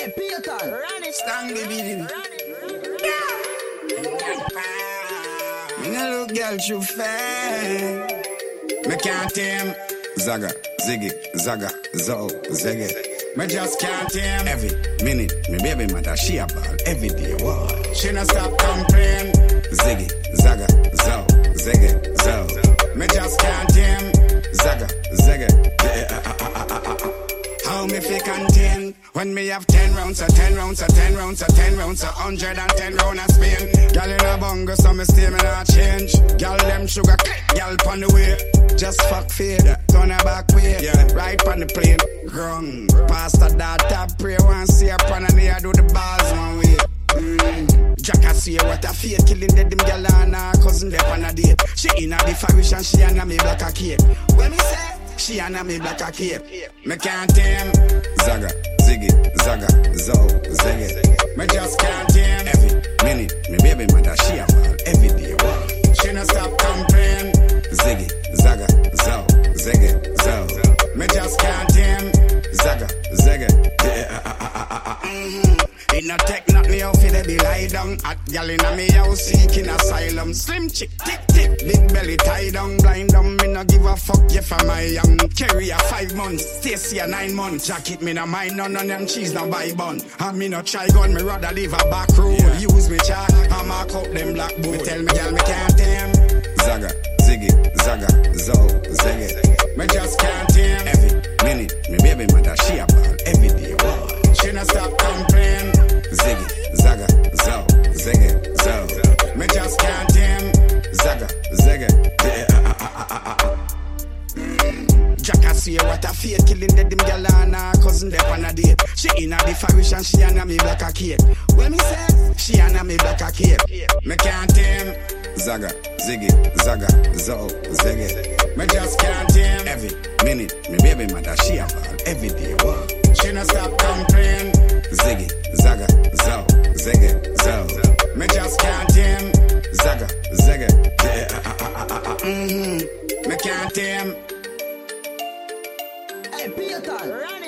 Hey, Peter, run it. Stand the video. Me no look girl too fair. Me can't tame. Zaga, ziggy, zaga, zo, ziggy. Me just can't tame. Every minute, me baby mother she a ball every day. What? She no stop complain. Ziggy, zaga, zo, ziggy, zo. Me just can't contain when me have ten rounds, a ten rounds, a ten rounds, a ten rounds, a hundred and ten round a Spain. Girl in a bungle, so me stay me not change. Girl them sugar, girl pon the way. Just fuck fade, turn her back way. Yeah. Right on the plane, grung. Past the data, pray one see up on and here do the bars one way. Mm. Jack I see what a fate killing dead them gyal and her cousin they on a date. She in a the farish and she and me black a cape. When me say she and me black a cape. Me can't tame. Zaga, ziggy, zaga, zo, ziggy. Me just can't Take nothing out for the be lie down. Hot gal inna me house seeking asylum. Slim chick, tick tick, big belly tie down, blind down. Me no give a fuck you for my young. Carry a five months, Stacy a nine months. Jacket me no mind none of them cheese no buy bun. And me no try gun, me rather live a back road. Use me chalk, I mark up them blackboard. Me tell me gal me can't tame. Zaga, ziggy, zaga, zo, ziggy. Me just can't tame. Every minute, me I see what a fate killing dead them gyal and her cousin they on a date. She in a the farish and she and me black a cape. When me say she and me black a cape, me can't tame. Zaga, ziggy, zaga, zo, ziggy. Me just can't tame. Every minute, me baby mother she a ball every day. What? She no stop complain. Ziggy, zaga, zo, ziggy, zo. Me just can't tame. Zaga, ziggy, yeah, ah, ah, ah, ah, ah. Mhm. Me can't tame. It.